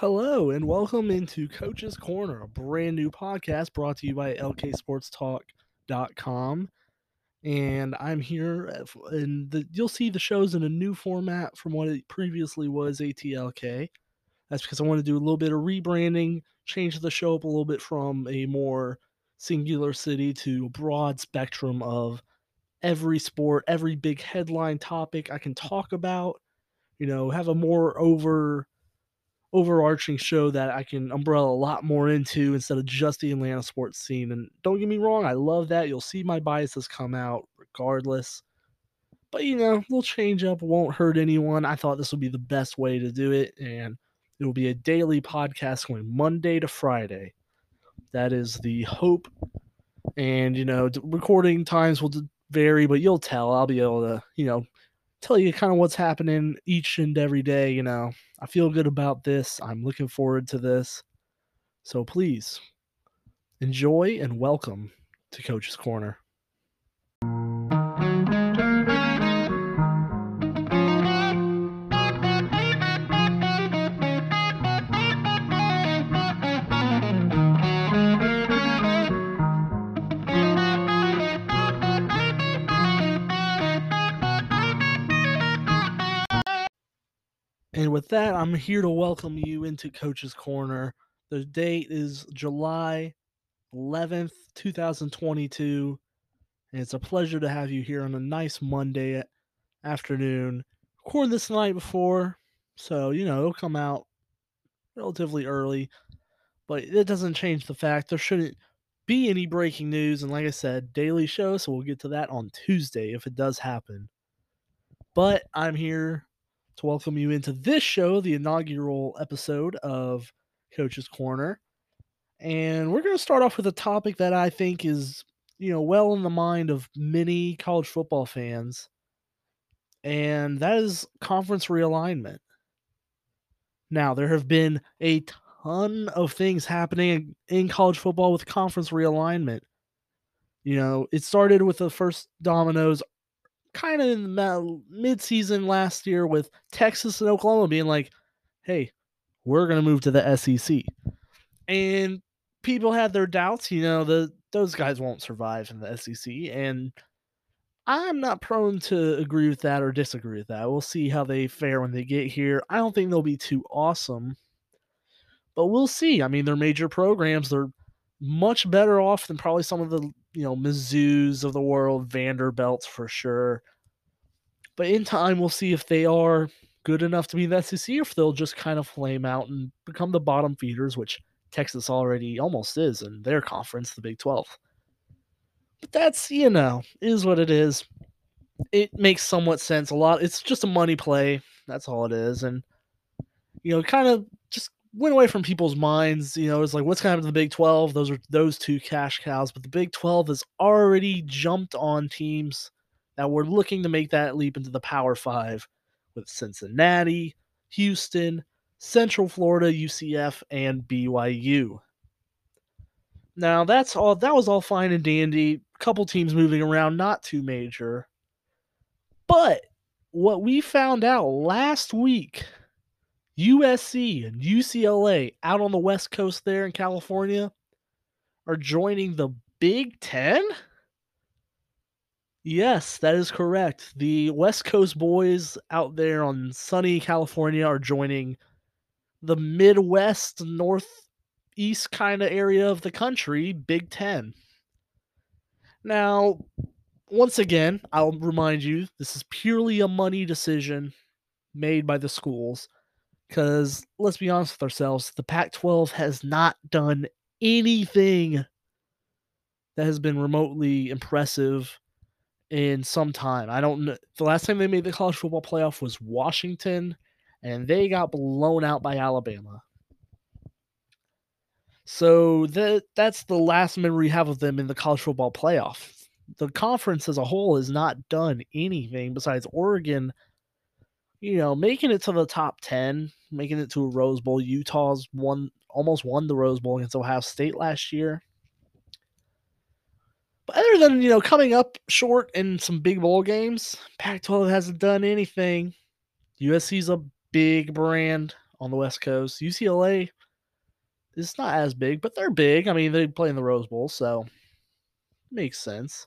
Hello and welcome into Coach's Corner, a brand new podcast brought to you by lksportstalk.com. And I'm here, uh, and you'll see the shows in a new format from what it previously was ATLK. That's because I want to do a little bit of rebranding, change the show up a little bit from a more singular city to a broad spectrum of every sport, every big headline topic I can talk about. You know, have a more over overarching show that I can umbrella a lot more into instead of just the Atlanta sports scene. And don't get me wrong, I love that. You'll see my biases come out regardless. But you know, little change up won't hurt anyone. I thought this would be the best way to do it, and it will be a daily podcast going Monday to Friday. That is the hope. And you know, recording times will vary, but you'll tell. I'll be able to, you know, tell you kind of what's happening each and every day. You know, I feel good about this. I'm looking forward to this. So please enjoy and welcome to Coach's Corner. With that, I'm here to welcome you into Coach's Corner. The date is July 11th, 2022. And it's a pleasure to have you here on a nice Monday afternoon. Recording this night before, so you know it'll come out relatively early, but it doesn't change the fact there shouldn't be any breaking news. And like I said, daily show, so we'll get to that on Tuesday if it does happen. But I'm here to welcome you into this show, the inaugural episode of Coach's Corner. And we're going to start off with a topic that I think is, you know, well in the mind of many college football fans. And that is conference realignment. Now, there have been a ton of things happening in college football with conference realignment. You know, it started with the first dominoes kind of in the mid-season last year with Texas and Oklahoma being like, "Hey, we're going to move to the SEC." And people had their doubts, you know, the those guys won't survive in the SEC and I'm not prone to agree with that or disagree with that. We'll see how they fare when they get here. I don't think they'll be too awesome, but we'll see. I mean, they're major programs. They're much better off than probably some of the, you know, Mizzou's of the world, Vanderbilts for sure. But in time, we'll see if they are good enough to be in the SEC or if they'll just kind of flame out and become the bottom feeders, which Texas already almost is in their conference, the Big 12. But that's, you know, is what it is. It makes somewhat sense. A lot. It's just a money play. That's all it is. And, you know, kind of went away from people's minds. You know, it's like, what's going to happen to the Big 12? Those are those two cash cows. But the Big 12 has already jumped on teams that were looking to make that leap into the Power Five with Cincinnati, Houston, Central Florida, UCF, and BYU. Now that's all that was all fine and dandy. Couple teams moving around, not too major. But what we found out last week, USC and UCLA out on the West Coast there in California are joining the Big Ten? Yes, that is correct. The West Coast boys out there on sunny California are joining the Midwest, Northeast kind of area of the country, Big Ten. Now, once again, I'll remind you this is purely a money decision made by the schools. Because let's be honest with ourselves, the Pac 12 has not done anything that has been remotely impressive in some time. I don't know. The last time they made the college football playoff was Washington, and they got blown out by Alabama. So that that's the last memory we have of them in the college football playoff. The conference as a whole has not done anything besides Oregon, you know, making it to the top 10, making it to a Rose Bowl. Utah's won almost won the Rose Bowl against Ohio State last year. But other than, you know, coming up short in some big bowl games, Pac 12 hasn't done anything. USC's a big brand, on the West Coast. UCLA is not as big, but they're big. I mean, they play in the Rose Bowl, so makes sense.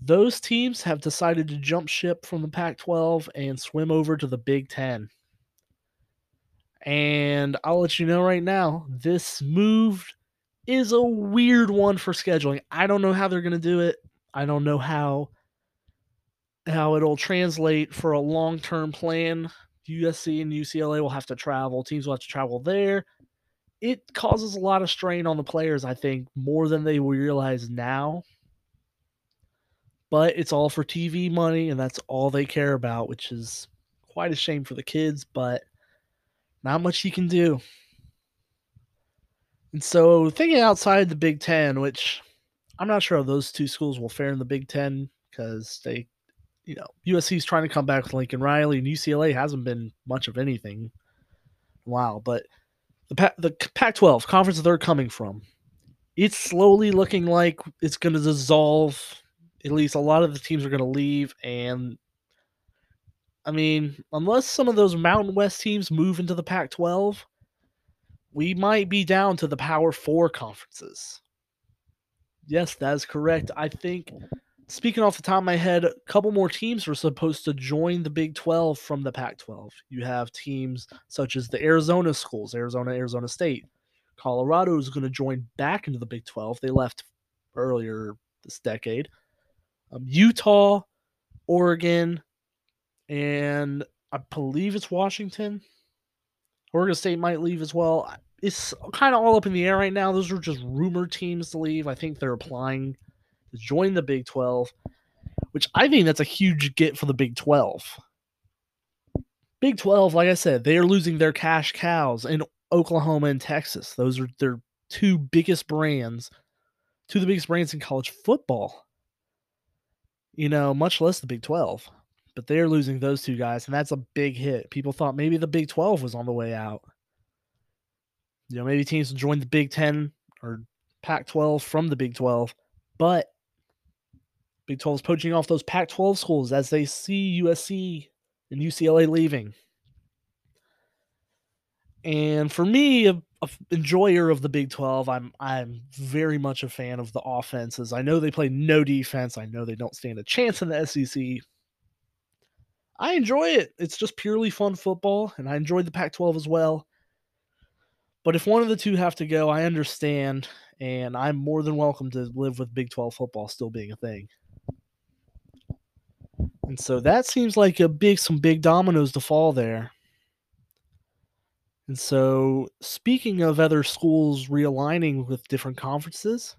Those teams have decided to jump ship from the Pac 12 and swim over to the Big Ten. And I'll let you know right now, this move is a weird one for scheduling. I don't know how they're going to do it. I don't know how how it'll translate for a long-term plan. USC and UCLA will have to travel. Teams will have to travel there. It causes a lot of strain on the players, I think, more than they realize now. But it's all for TV money, and that's all they care about, which is quite a shame for the kids, but not much you can do. And so, thinking outside the Big Ten, which I'm not sure how those two schools will fare in the Big Ten because they, you know, USC is trying to come back with Lincoln Riley, and UCLA hasn't been much of anything. Wow, but the the Pac-12 conference they're coming from, it's slowly looking like it's going to dissolve. At least a lot of the teams are going to leave, and I mean, unless some of those Mountain West teams move into the Pac-12 we might be down to the Power Four conferences. Yes, that is correct. I think, speaking off the top of my head, a couple more teams were supposed to join the Big 12 from the Pac 12. You have teams such as the Arizona schools, Arizona, Arizona State. Colorado is going to join back into the Big 12. They left earlier this decade. Um, Utah, Oregon, and I believe it's Washington. Oregon State might leave as well. It's kind of all up in the air right now. Those are just rumored teams to leave. I think they're applying to join the Big 12, which I think that's a huge get for the Big 12. Big 12, like I said, they are losing their cash cows in Oklahoma and Texas. Those are their two biggest brands, two of the biggest brands in college football. You know, much less the Big 12 but they're losing those two guys, and that's a big hit. People thought maybe the Big 12 was on the way out. You know, maybe teams will join the Big 10 or Pac 12 from the Big 12, but Big 12 is poaching off those Pac 12 schools as they see USC and UCLA leaving. And for me, a, a, enjoyer of the Big 12, I'm I'm very much a fan of the offenses. I know they play no defense. I know they don't stand a chance in the SEC, I enjoy it. It's just purely fun football, and I enjoyed the Pac 12 as well. But if one of the two have to go, I understand, and I'm more than welcome to live with Big 12 football still being a thing. And so that seems like a big some big dominoes to fall there. And so speaking of other schools realigning with different conferences,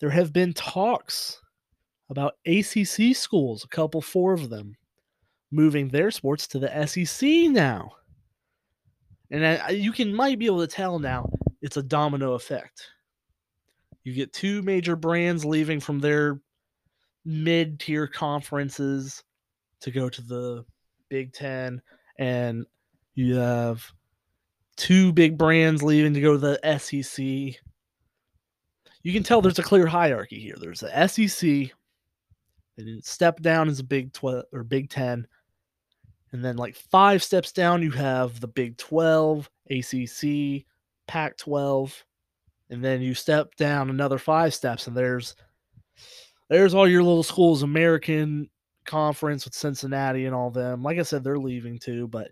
there have been talks about ACC schools, a couple four of them moving their sports to the SEC now. And you can might be able to tell now it's a domino effect. You get two major brands leaving from their mid-tier conferences to go to the Big 10 and you have two big brands leaving to go to the SEC. You can tell there's a clear hierarchy here. There's the SEC, and step down is a Big 12 or Big 10, and then, like five steps down, you have the Big 12, ACC, Pac 12. And then you step down another five steps, and there's there's all your little schools, American Conference with Cincinnati and all them. Like I said, they're leaving too, but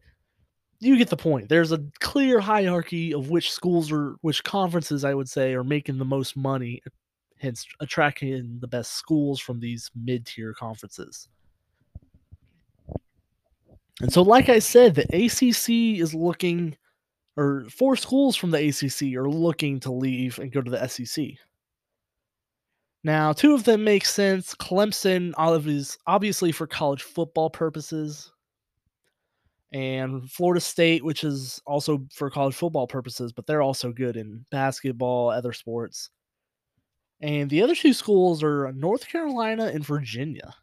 you get the point. There's a clear hierarchy of which schools are, which conferences I would say are making the most money, hence attracting the best schools from these mid tier conferences. And so, like I said, the ACC is looking, or four schools from the ACC are looking to leave and go to the SEC. Now, two of them make sense. Clemson, obviously for college football purposes, and Florida State, which is also for college football purposes, but they're also good in basketball, other sports. And the other two schools are North Carolina and Virginia.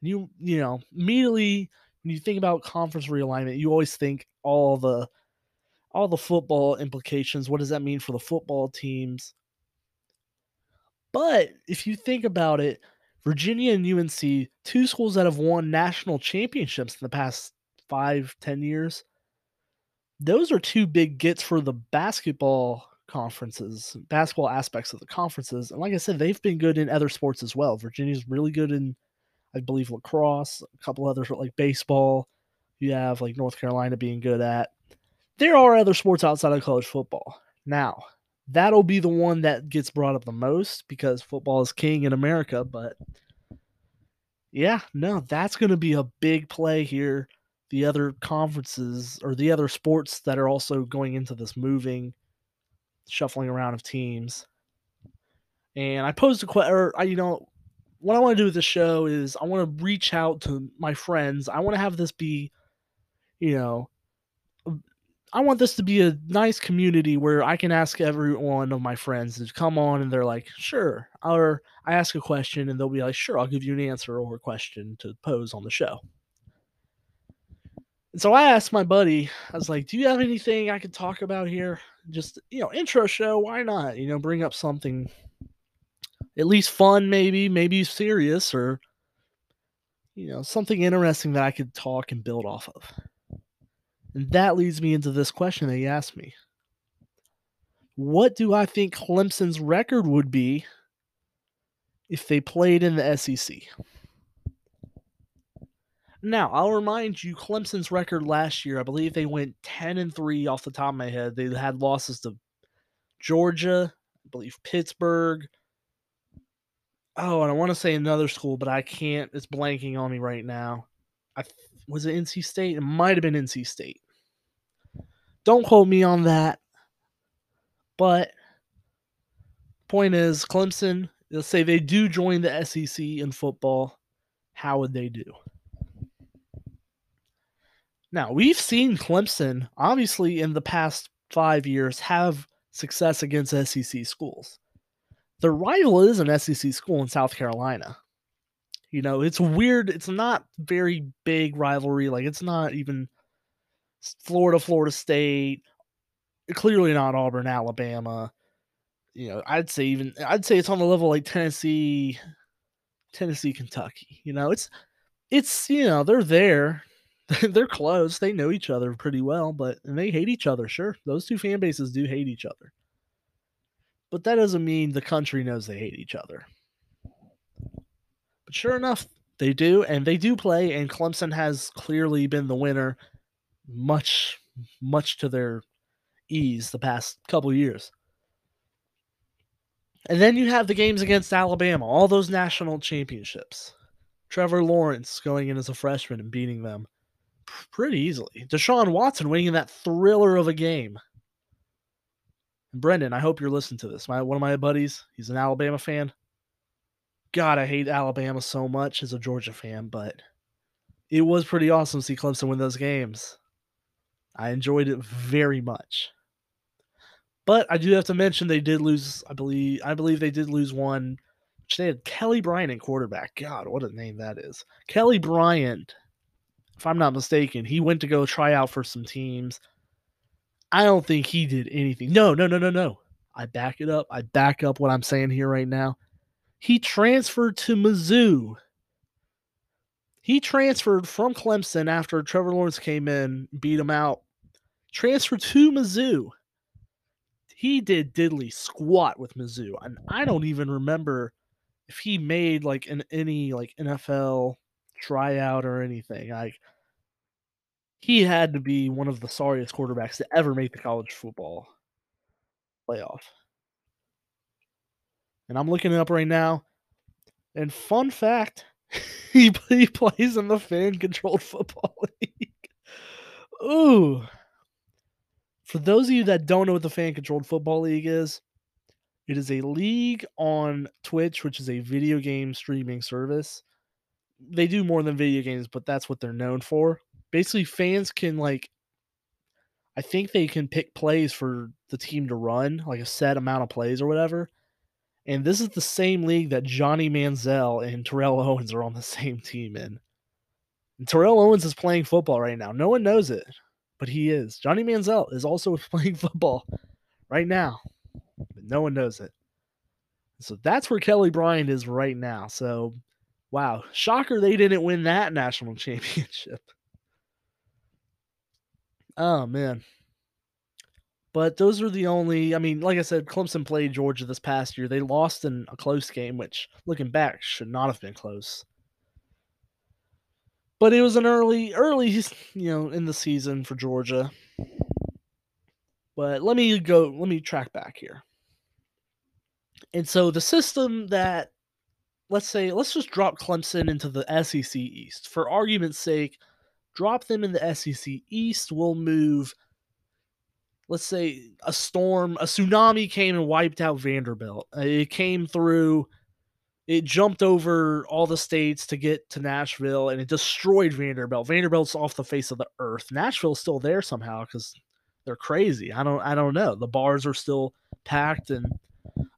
You you know immediately when you think about conference realignment, you always think all the all the football implications. What does that mean for the football teams? But if you think about it, Virginia and UNC, two schools that have won national championships in the past five, ten years, those are two big gets for the basketball conferences, basketball aspects of the conferences. And like I said, they've been good in other sports as well. Virginia's really good in, I believe, lacrosse, a couple others like baseball. You have like North Carolina being good at. There are other sports outside of college football. Now, that'll be the one that gets brought up the most because football is king in America. But yeah, no, that's going to be a big play here. The other conferences or the other sports that are also going into this moving, shuffling around of teams. And I posed a question, or I, you know, what I want to do with this show is I want to reach out to my friends. I want to have this be, you know, I want this to be a nice community where I can ask every one of my friends to come on and they're like, sure. Or I ask a question and they'll be like, sure, I'll give you an answer or a question to pose on the show. And so I asked my buddy, I was like, do you have anything I could talk about here? Just, you know, intro show, why not? You know, bring up something at least fun, maybe, maybe serious, or, you know, something interesting that I could talk and build off of. And that leads me into this question that he asked me. What do I think Clemson's record would be if they played in the SEC? Now, I'll remind you Clemson's record last year, I believe they went 10 and 3 off the top of my head. They had losses to Georgia, I believe Pittsburgh. Oh, and I want to say another school, but I can't. It's blanking on me right now. I was it NC State? It might have been NC State. Don't quote me on that. But point is, Clemson, let's say they do join the SEC in football, how would they do? Now, we've seen Clemson, obviously, in the past five years, have success against SEC schools. The rival is an SEC school in South Carolina. You know, it's weird. It's not very big rivalry. Like it's not even Florida, Florida State. Clearly not Auburn, Alabama. You know, I'd say even I'd say it's on the level like Tennessee, Tennessee, Kentucky. You know, it's it's you know they're there, they're close. They know each other pretty well, but and they hate each other. Sure, those two fan bases do hate each other, but that doesn't mean the country knows they hate each other. But sure enough, they do, and they do play, and Clemson has clearly been the winner, much, much to their ease the past couple years. And then you have the games against Alabama, all those national championships. Trevor Lawrence going in as a freshman and beating them pretty easily. Deshaun Watson winning that thriller of a game. And Brendan, I hope you're listening to this. My one of my buddies, he's an Alabama fan. God, I hate Alabama so much as a Georgia fan, but it was pretty awesome to see Clemson win those games. I enjoyed it very much. But I do have to mention they did lose, I believe I believe they did lose one. Which they had Kelly Bryant in quarterback. God, what a name that is. Kelly Bryant, if I'm not mistaken, he went to go try out for some teams. I don't think he did anything. No, no, no, no, no. I back it up. I back up what I'm saying here right now. He transferred to Mizzou. He transferred from Clemson after Trevor Lawrence came in, beat him out. Transferred to Mizzou. He did diddly squat with Mizzou, and I don't even remember if he made like an any like NFL tryout or anything. Like he had to be one of the sorriest quarterbacks to ever make the college football playoff and I'm looking it up right now. And fun fact, he, he plays in the fan controlled football league. Ooh. For those of you that don't know what the fan controlled football league is, it is a league on Twitch, which is a video game streaming service. They do more than video games, but that's what they're known for. Basically, fans can like I think they can pick plays for the team to run, like a set amount of plays or whatever. And this is the same league that Johnny Manziel and Terrell Owens are on the same team in. And Terrell Owens is playing football right now. No one knows it, but he is. Johnny Manziel is also playing football right now, but no one knows it. So that's where Kelly Bryant is right now. So, wow, shocker they didn't win that national championship. Oh man. But those are the only. I mean, like I said, Clemson played Georgia this past year. They lost in a close game, which, looking back, should not have been close. But it was an early, early, you know, in the season for Georgia. But let me go. Let me track back here. And so the system that, let's say, let's just drop Clemson into the SEC East for argument's sake. Drop them in the SEC East. We'll move let's say a storm, a tsunami came and wiped out Vanderbilt. Uh, it came through, it jumped over all the states to get to Nashville and it destroyed Vanderbilt. Vanderbilt's off the face of the earth. Nashville's still there somehow because they're crazy. I don't I don't know. The bars are still packed and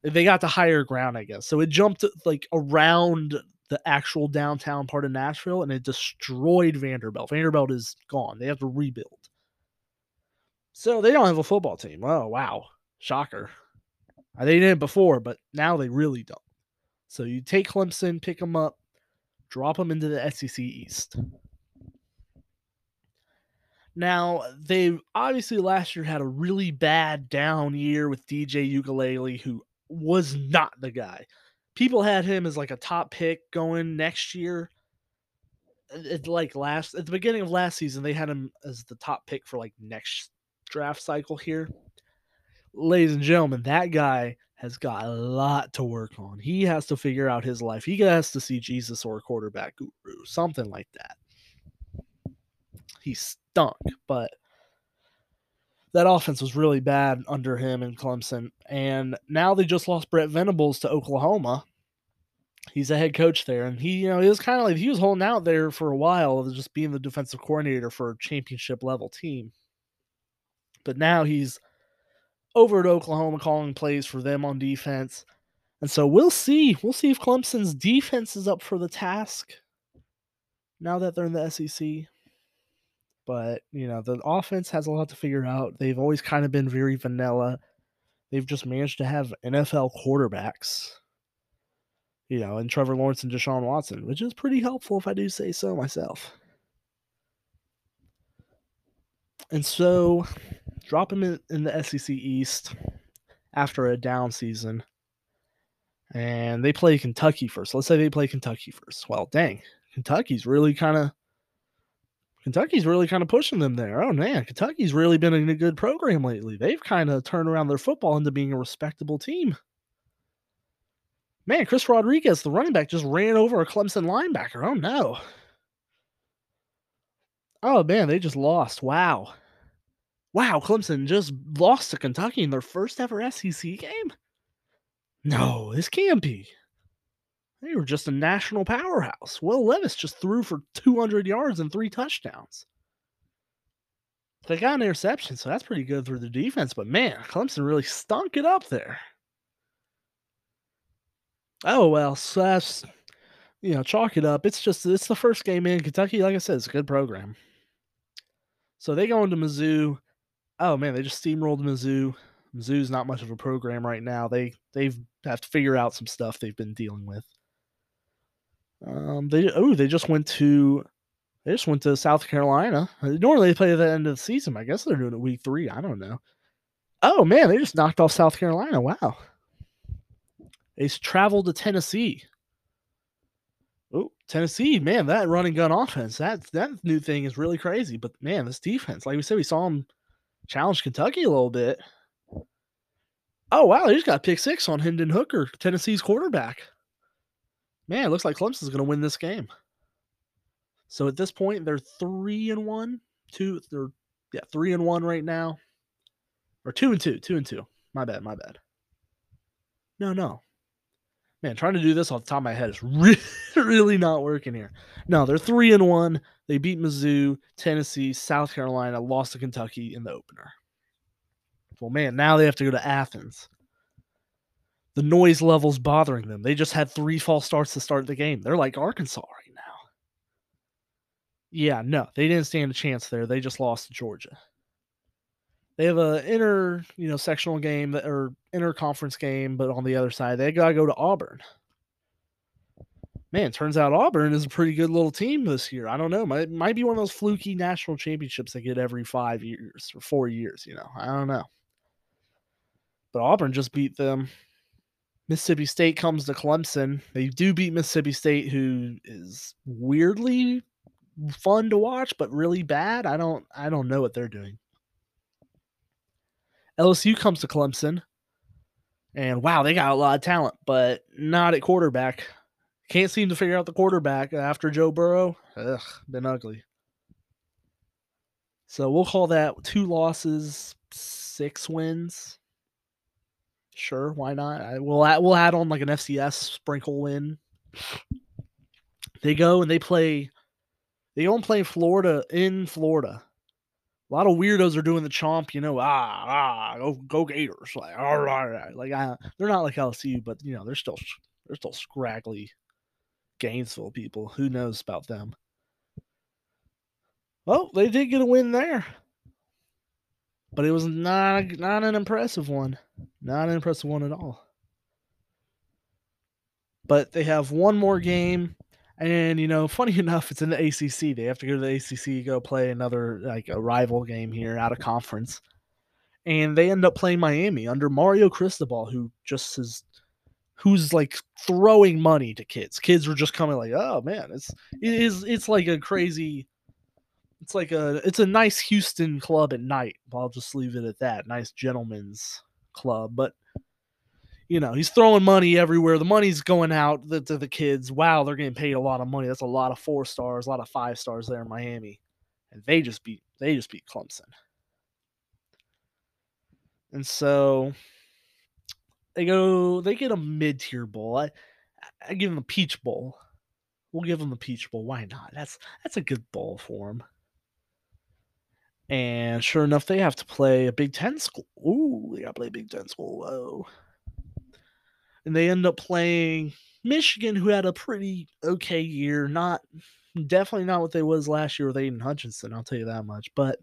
they got the higher ground, I guess. So it jumped like around the actual downtown part of Nashville and it destroyed Vanderbilt. Vanderbilt is gone. They have to rebuild. So they don't have a football team. Oh, wow. Shocker. Uh, they didn't before, but now they really don't. So you take Clemson, pick them up, drop them into the SEC East. Now, they obviously last year had a really bad down year with DJ Uiagalelei, who was not the guy. People had him as like a top pick going next year. It, like last at the beginning of last season, they had him as the top pick for like next draft cycle here. Ladies and gentlemen, that guy has got a lot to work on. He has to figure out his life. He has to see Jesus or a quarterback guru, something like that. He stunk, but that offense was really bad under him in Clemson. And now they just lost Brent Venables to Oklahoma. He's a head coach there, and he, you know, he was kind of like he was holding out there for a while, of just being the defensive coordinator for a championship level team. But now he's over at Oklahoma calling plays for them on defense. And so we'll see. We'll see if Clemson's defense is up for the task now that they're in the SEC. But, you know, the offense has a lot to figure out. They've always kind of been very vanilla. They've just managed to have NFL quarterbacks, you know, and Trevor Lawrence and Deshaun Watson, which is pretty helpful if I do say so myself. And so drop him in, in the SEC East after a down season. And they play Kentucky first. Let's say they play Kentucky first. Well, dang, Kentucky's really kind of Kentucky's really kind of pushing them there. Oh man, Kentucky's really been in a good program lately. They've kind of turned around their football into being a respectable team. Man, Chris Rodriguez, the running back, just ran over a Clemson linebacker. Oh no. Oh man, they just lost. Wow. Wow, Clemson just lost to Kentucky in their first ever SEC game? No, this can't be. They were just a national powerhouse. Will Levis just threw for 200 yards and three touchdowns. They got an interception, so that's pretty good through the defense. But man, Clemson really stunk it up there. Oh well, so that's you know, chalk it up. It's just it's the first game in Kentucky. Like I said, it's a good program. So they go into Mizzou. Oh man, they just steamrolled Mizzou. Mizzou's not much of a program right now. They they've have to figure out some stuff they've been dealing with. Um, they oh they just went to they just went to South Carolina. Normally they play at the end of the season. I guess they're doing it week three. I don't know. Oh man, they just knocked off South Carolina. Wow. They traveled to Tennessee. Oh, Tennessee, man, that running gun offense, that that new thing is really crazy. But man, this defense, like we said, we saw them challenge Kentucky a little bit. Oh wow, they just got pick six on Hendon Hooker, Tennessee's quarterback. Man, it looks like Clemson's going to win this game. So at this point, they're three and one, two. They're yeah, three and one right now, or two and two, two and two. My bad, my bad. No, no, man, trying to do this off the top of my head is really, really not working here. No, they're three and one. They beat Mizzou, Tennessee, South Carolina, lost to Kentucky in the opener. Well, man, now they have to go to Athens. The noise level's bothering them. They just had three false starts to start the game. They're like Arkansas right now. Yeah, no, they didn't stand a chance there. They just lost to Georgia. They have a inner, you know, sectional game that, or inter conference game, but on the other side, they got to go to Auburn. Man, turns out Auburn is a pretty good little team this year. I don't know. Might might be one of those fluky national championships they get every five years or four years. You know, I don't know. But Auburn just beat them. Mississippi State comes to Clemson. They do beat Mississippi State, who is weirdly fun to watch, but really bad. I don't I don't know what they're doing. LSU comes to Clemson. And wow, they got a lot of talent, but not at quarterback. Can't seem to figure out the quarterback after Joe Burrow. Ugh, been ugly. So we'll call that two losses, six wins. Sure, why not? I, we'll add, we'll add on like an FCS sprinkle win. They go and they play. They don't play Florida in Florida. A lot of weirdos are doing the chomp, you know. Ah, ah, go, go Gators! Like, all right, like I, they're not like LSU, but you know they're still they're still scraggly Gainesville people. Who knows about them? Well, they did get a win there, but it was not not an impressive one. Not an impressive one at all. But they have one more game, and you know, funny enough, it's in the ACC. They have to go to the ACC, go play another like a rival game here out of conference, and they end up playing Miami under Mario Cristobal, who just is who's like throwing money to kids. Kids were just coming like, oh man, it's it is it's like a crazy it's like a it's a nice Houston club at night. I'll just leave it at that. Nice gentleman's club, but you know he's throwing money everywhere. The money's going out to, to the kids. Wow, they're getting paid a lot of money. That's a lot of four stars, a lot of five stars there in Miami, and they just beat they just beat Clemson. And so they go they get a mid tier bowl. I, I give them a Peach Bowl. We'll give them the Peach Bowl. Why not? That's that's a good bowl for them. And sure enough, they have to play a Big Ten school. Ooh, they got to play Big Ten school. Whoa. And they end up playing Michigan, who had a pretty okay year. Not definitely not what they was last year with Aidan Hutchinson. I'll tell you that much. But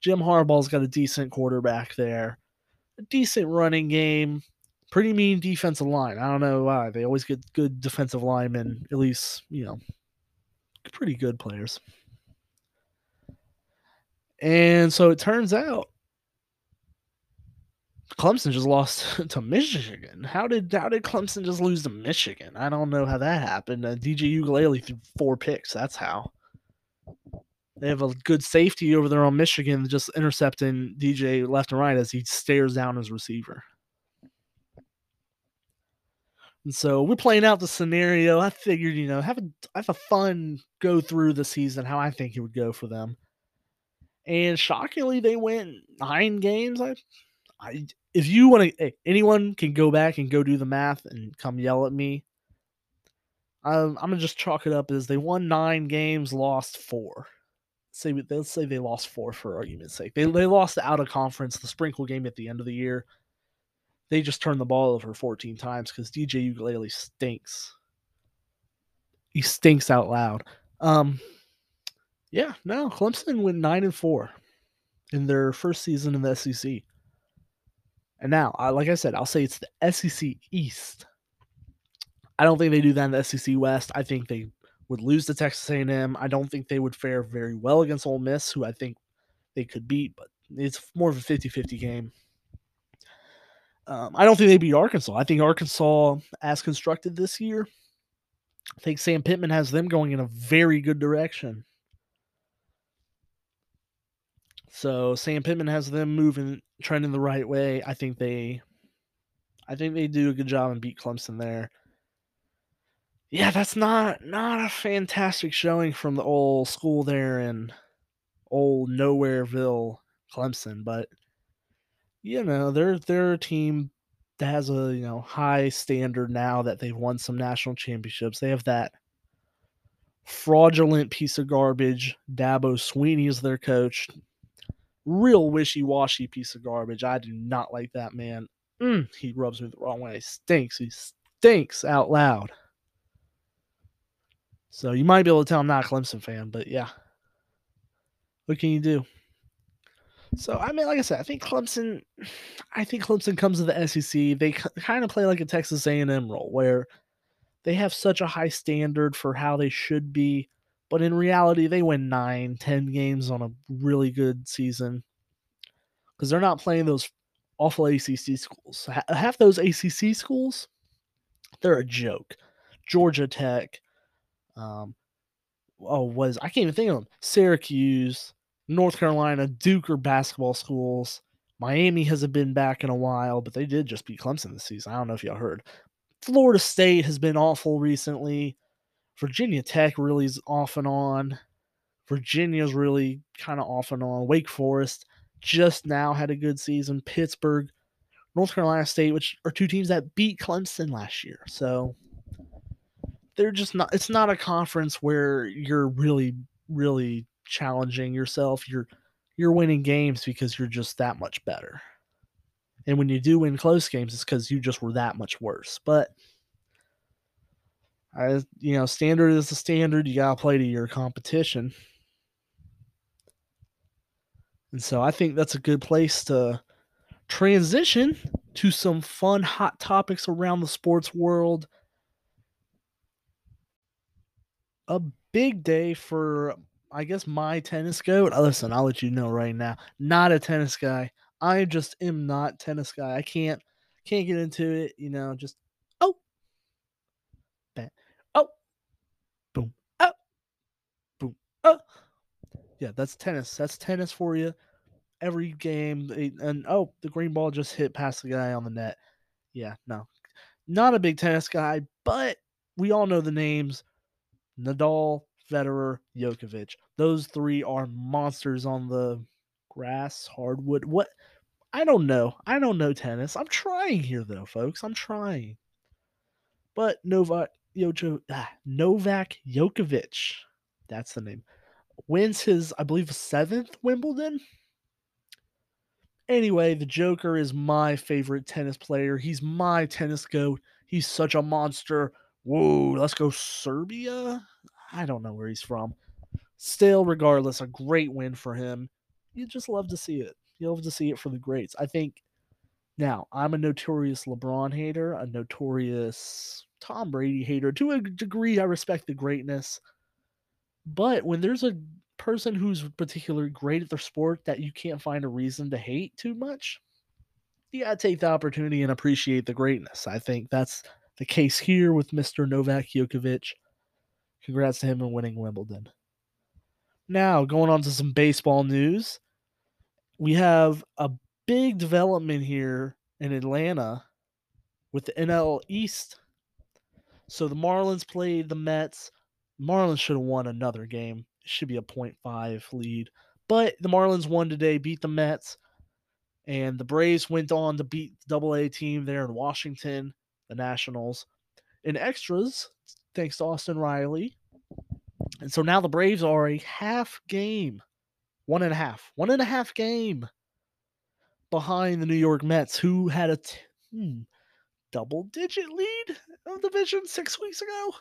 Jim Harbaugh's got a decent quarterback there, a decent running game, pretty mean defensive line. I don't know why they always get good defensive linemen. At least you know, pretty good players. And so it turns out Clemson just lost to Michigan. How did how did Clemson just lose to Michigan? I don't know how that happened. Uh, DJ Uiagalelei threw four picks. That's how. They have a good safety over there on Michigan, just intercepting DJ left and right as he stares down his receiver. And so we're playing out the scenario. I figured, you know, have a have a fun go through the season, how I think it would go for them and shockingly, they went nine games. I, I if you want to, hey, anyone can go back and go do the math and come yell at me. I'm gonna just chalk it up as they won nine games, lost four. Say let's say they lost four for argument's sake. They they lost out of conference, the sprinkle game at the end of the year. They just turned the ball over 14 times because DJ Uiagalelei stinks. He stinks out loud. Um, yeah, no, Clemson went nine and four in their first season in the SEC. And now, like I said, I'll say it's the SEC East. I don't think they do that in the SEC West. I think they would lose to Texas A&M. I don't think they would fare very well against Ole Miss, who I think they could beat, but it's more of a 50-50 game. Um, I don't think they beat Arkansas. I think Arkansas, as constructed this year, I think Sam Pittman has them going in a very good direction. So Sam Pittman has them moving, trending the right way. I think they, I think they do a good job and beat Clemson there. Yeah, that's not not a fantastic showing from the old school there in old Nowhereville, Clemson, but you know they're they're a team that has a you know high standard now that they've won some national championships. They have that fraudulent piece of garbage. Dabo Swinney is their coach real wishy-washy piece of garbage. I do not like that man. Mm, he rubs me the wrong way. He stinks. He stinks out loud. So you might be able to tell I'm not a Clemson fan, but yeah. What can you do? So I mean, like I said, I think Clemson. I think Clemson comes to the SEC. They kind of play like a Texas A&M role, where they have such a high standard for how they should be, but in reality, they win nine, ten games on a really good season because they're not playing those awful ACC schools. Half those ACC schools, they're a joke. Georgia Tech, um, oh, was I can't even think of them. Syracuse, North Carolina, Duke are basketball schools. Miami hasn't been back in a while, but they did just beat Clemson this season. I don't know if y'all heard. Florida State has been awful recently. Virginia Tech really is off and on. Virginia's really kind of off and on. Wake Forest just now had a good season. Pittsburgh, North Carolina State, which are two teams that beat Clemson last year. So they're just not it's not a conference where you're really really challenging yourself. You're you're winning games because you're just that much better. And when you do win close games, it's because you just were that much worse. But I, you know, standard is the standard. You gotta play to your competition. And so I think that's a good place to transition to some fun hot topics around the sports world. A big day for I guess my tennis goat. Listen, I'll let you know right now. Not a tennis guy. I just am not tennis guy. I can't can't get into it, you know, just oh bam, oh boom, oh boom, oh yeah, that's tennis. That's tennis for you. Every game and oh, the green ball just hit past the guy on the net. Yeah, no. Not a big tennis guy, but we all know the names. Nadal, Federer, Djokovic. Those three are monsters on the grass, hardwood. What? I don't know. I don't know tennis. I'm trying here, though, folks. I'm trying. But Novak, ah, Novak Djokovic, that's the name, wins his, I believe, seventh Wimbledon. Anyway, the Joker is my favorite tennis player. He's my tennis goat. He's such a monster. Whoa, let's go Serbia. I don't know where he's from. Still, regardless, a great win for him. You just love to see it. You love to see it for the greats. I think now I'm a notorious LeBron hater, a notorious Tom Brady hater. To a degree, I respect the greatness. But when there's a person who's particularly great at their sport that you can't find a reason to hate too much, you gotta take the opportunity and appreciate the greatness. I think that's the case here with Mr. Novak Djokovic. Congrats to him on winning Wimbledon. Now, going on to some baseball news. We have a big development here in Atlanta with the NL East. So the Marlins played the Mets. Marlins should have won another game. It should be a 0.5 lead. But the Marlins won today, beat the Mets. And the Braves went on to beat the double A team there in Washington, the Nationals. In extras, thanks to Austin Riley. And so now the Braves are a half game, one and a half, one and a half game behind the New York Mets, who had a t- hmm, double digit lead of the division six weeks ago.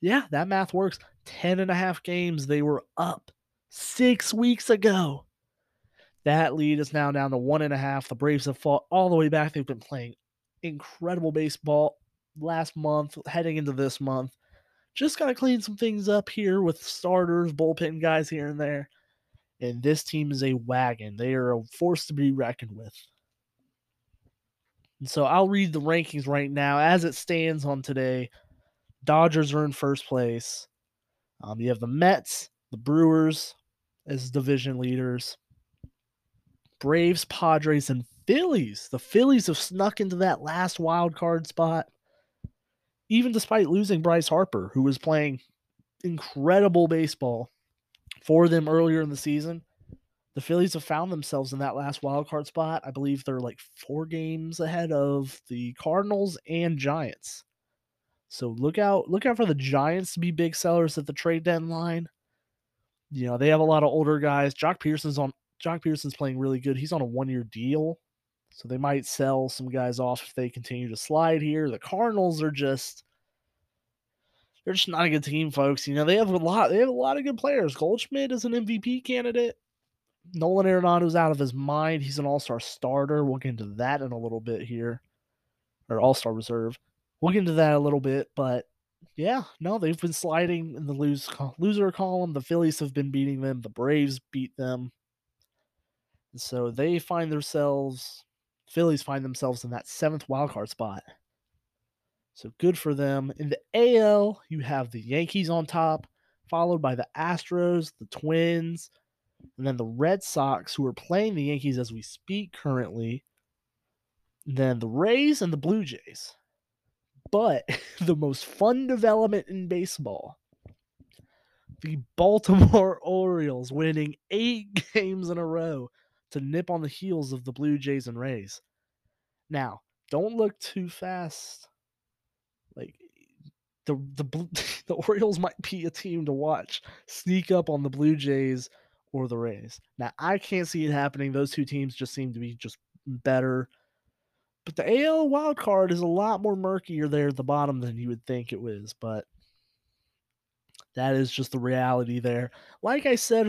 Yeah, that math works. Ten and a half games they were up six weeks ago. That lead is now down to one and a half. The Braves have fought all the way back. They've been playing incredible baseball last month, heading into this month. Just got to clean some things up here with starters, bullpen guys here and there. And this team is a wagon. They are a force to be reckoned with. And so I'll read the rankings right now as it stands on today. Dodgers are in first place. Um, you have the Mets, the Brewers as division leaders. Braves, Padres, and Phillies. The Phillies have snuck into that last wild card spot even despite losing Bryce Harper, who was playing incredible baseball for them earlier in the season. The Phillies have found themselves in that last wild card spot. I believe they're like four games ahead of the Cardinals and Giants. So look out, look out for the Giants to be big sellers at the trade deadline. You know, they have a lot of older guys. Joc Pederson's on Joc Pederson's playing really good. He's on a one-year deal. So they might sell some guys off if they continue to slide here. The Cardinals are just they're just not a good team, folks. You know, they have a lot they have a lot of good players. Goldschmidt is an MVP candidate. Nolan Arenado's out of his mind. He's an all-star starter. We'll get into that in a little bit here. Or all-star reserve. We'll get into that a little bit, but yeah, no, they've been sliding in the lose loser column. The Phillies have been beating them. The Braves beat them. So they find themselves, Phillies find themselves in that seventh wildcard spot. So good for them. In the AL, you have the Yankees on top, followed by the Astros, the Twins, and then the Red Sox, who are playing the Yankees as we speak currently. Then the Rays and the Blue Jays. But the most fun development in baseball the Baltimore Orioles winning eight games in a row to nip on the heels of the Blue Jays and Rays. Now, don't look too fast. Like the the the Orioles might be a team to watch sneak up on the Blue Jays or the Rays. Now, I can't see it happening. Those two teams just seem to be just better. But the AL wild card is a lot more murkier there at the bottom than you would think it was, but that is just the reality there. Like I said,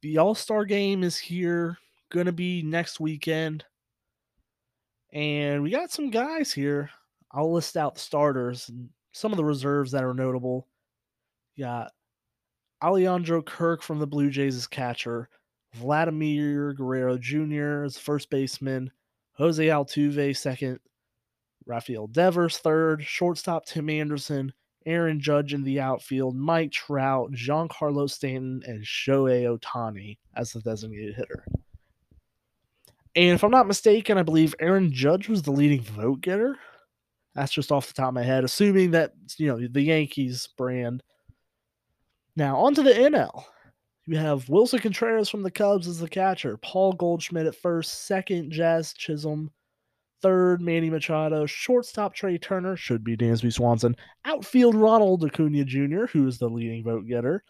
the All Star game is here, gonna be next weekend. And we got some guys here. I'll list out the starters and some of the reserves that are notable. You got Alejandro Kirk from the Blue Jays as catcher, Vladimir Guerrero Jr. as first baseman, Jose Altuve second, Rafael Devers third, shortstop Tim Anderson, Aaron Judge in the outfield, Mike Trout, Giancarlo Stanton, and Shohei Ohtani as the designated hitter. And if I'm not mistaken, I believe Aaron Judge was the leading vote getter. That's just off the top of my head, assuming that you know the Yankees brand. Now on to the NL. You have Willson Contreras from the Cubs as the catcher, Paul Goldschmidt at first, second Jazz Chisholm, third Manny Machado, shortstop Trea Turner should be Dansby Swanson, outfield Ronald Acuna Jr., who is the leading vote getter,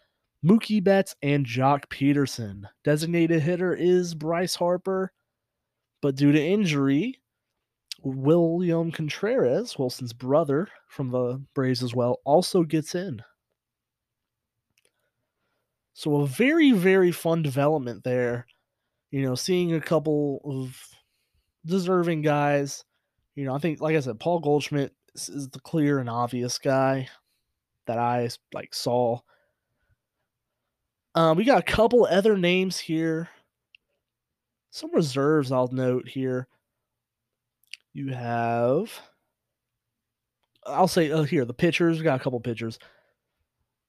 Mookie Betts, and Joc Pederson. Designated hitter is Bryce Harper, but due to injury, William Contreras, Willson's brother from the Braves as well, also gets in. So a very, very fun development there. You know, seeing a couple of deserving guys. You know, I think, like I said, Paul Goldschmidt is the clear and obvious guy that I like saw. Um, we got a couple other names here. Some reserves I'll note here. You have, I'll say uh, here the pitchers. We got a couple pitchers.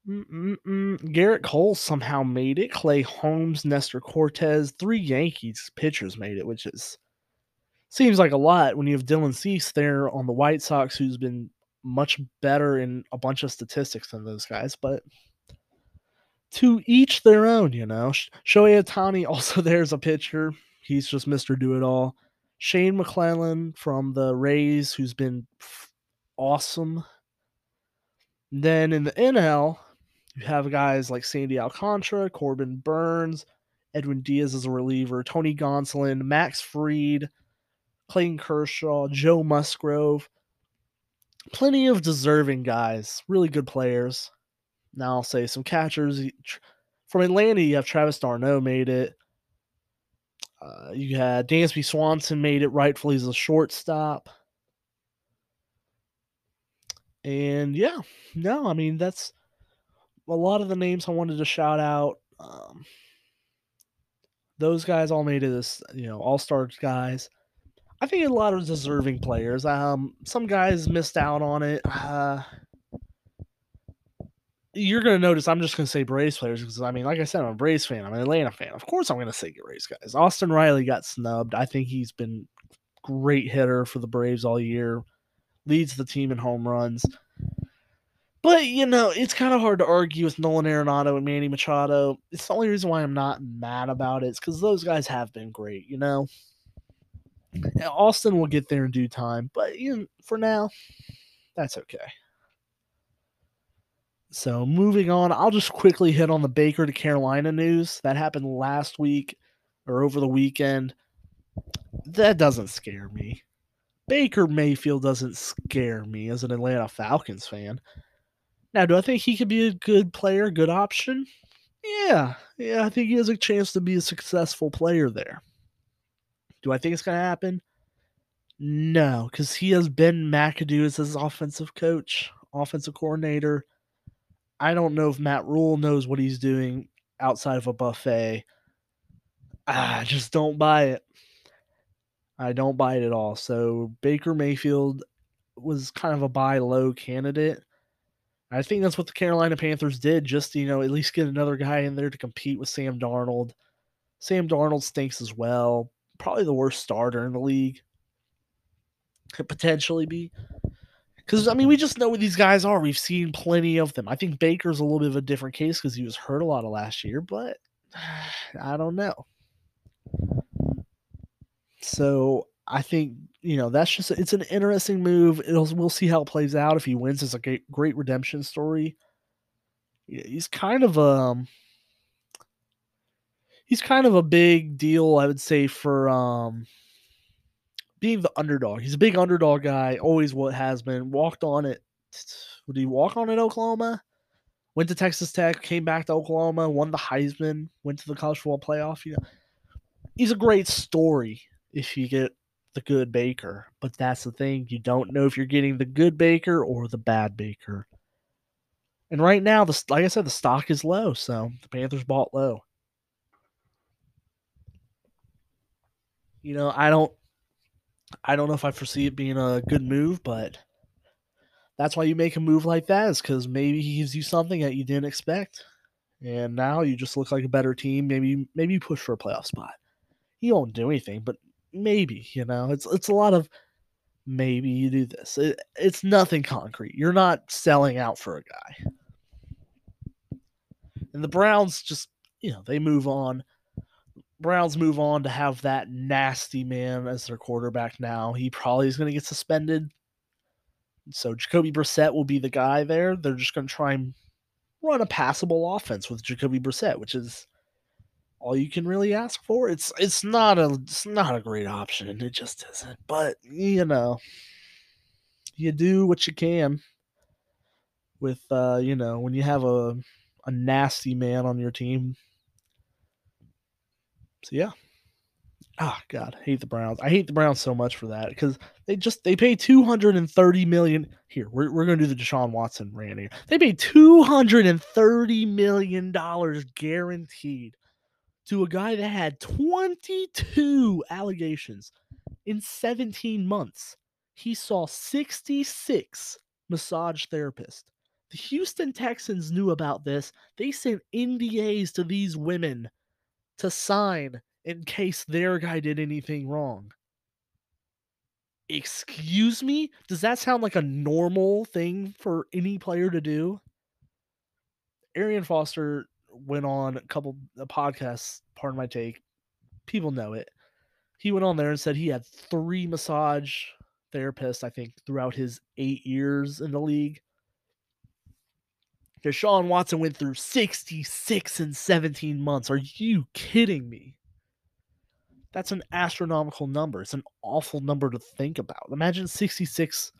Mm-mm-mm. Gerrit Cole somehow made it. Clay Holmes, Nestor Cortes, three Yankees pitchers made it, which is seems like a lot when you have Dylan Cease there on the White Sox, who's been much better in a bunch of statistics than those guys. But to each their own, you know. Shohei Ohtani also there's a pitcher. He's just Mr. Do It All. Shane McClellan from the Rays, who's been awesome. Then in the NL, you have guys like Sandy Alcantara, Corbin Burnes, Edwin Diaz as a reliever, Tony Gonsolin, Max Fried, Clayton Kershaw, Joe Musgrove. Plenty of deserving guys, really good players. Now I'll say some catchers. From Atlanta, you have Travis d'Arnaud made it. Uh, you had Dansby Swanson made it rightfully as a shortstop. And yeah, no, I mean, that's a lot of the names I wanted to shout out. Um, those guys all made it as, you know, all star guys. I think a lot of deserving players. Um, some guys missed out on it. Uh, you're gonna notice I'm just gonna say Braves players because I mean, like I said, I'm a Braves fan. I'm an Atlanta fan. Of course, I'm gonna say Braves guys. Austin Riley got snubbed. I think he's been great hitter for the Braves all year. Leads the team in home runs. But you know, it's kind of hard to argue with Nolan Arenado and Manny Machado. It's the only reason why I'm not mad about it. It's because those guys have been great. You know, mm-hmm. Austin will get there in due time, but you know, for now, that's okay. So moving on, I'll just quickly hit on the Baker to Carolina news that happened last week or over the weekend. That doesn't scare me. Baker Mayfield doesn't scare me as an Atlanta Falcons fan. Now, do I think he could be a good player, good option? Yeah, yeah, I think he has a chance to be a successful player there. Do I think it's going to happen? No, because he has Ben McAdoo as his offensive coach, offensive coordinator. I don't know if Matt Rhule knows what he's doing outside of a buffet. I just don't buy it. I don't buy it at all. So Baker Mayfield was kind of a buy low candidate. I think that's what the Carolina Panthers did, just you know, at least get another guy in there to compete with Sam Darnold. Sam Darnold stinks as well. Probably the worst starter in the league. Could potentially be. Because, I mean, we just know what these guys are. We've seen plenty of them. I think Baker's a little bit of a different case because he was hurt a lot of last year, but I don't know. So I think you know that's just it's an interesting move. It'll we'll see how it plays out. If he wins, it's a great, great redemption story. He's kind of um he's kind of a big deal, I would say, for um being the underdog. He's a big underdog guy, always what has been. Walked on it. Would he walk on it, Oklahoma? Went to Texas Tech, came back to Oklahoma, won the Heisman, went to the college football playoff. You know, he's a great story if you get the good baker. But that's the thing. You don't know if you're getting the good baker or the bad baker. And right now, the like I said, the stock is low, so the Panthers bought low. You know, I don't I don't know if I foresee it being a good move, but that's why you make a move like that is because maybe he gives you something that you didn't expect, and now you just look like a better team. Maybe maybe you push for a playoff spot. He won't do anything, but maybe you know it's it's a lot of maybe you do this. It, it's nothing concrete. You're not selling out for a guy. And the Browns just you know they move on. Browns move on to have that nasty man as their quarterback now. He probably is going to get suspended. So Jacoby Brissett will be the guy there. They're just going to try and run a passable offense with Jacoby Brissett, which is all you can really ask for. It's it's not a it's not a great option. It just isn't. But you know, you do what you can with uh, you know, when you have a a nasty man on your team. So yeah. Oh God, I hate the Browns. I hate the Browns so much for that because they just they pay two hundred and thirty million. Here, we're we're gonna do the Deshaun Watson rant here. They pay two hundred and thirty million dollars guaranteed to a guy that had 22 allegations in 17 months. He saw 66 massage therapists. The Houston Texans knew about this. They sent NDAs to these women to sign in case their guy did anything wrong. Excuse me? Does that sound like a normal thing for any player to do? Arian Foster went on a couple podcasts, pardon my take. People know it. He went on there and said he had three massage therapists, I think, throughout his eight years in the league. Deshaun Watson went through 66 and 17 months. Are you kidding me? That's an astronomical number. It's an awful number to think about. Imagine 66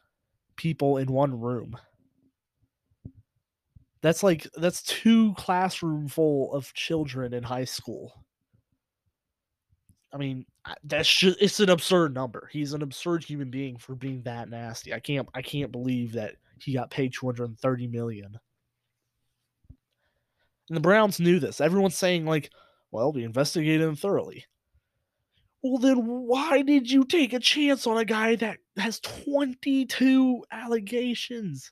people in one room. That's like that's two classroom full of children in high school. I mean, that's just it's an absurd number. He's an absurd human being for being that nasty. I can't I can't believe that he got paid 230 million. And the Browns knew this. Everyone's saying like, well, we investigated him thoroughly. Well, then why did you take a chance on a guy that has 22 allegations?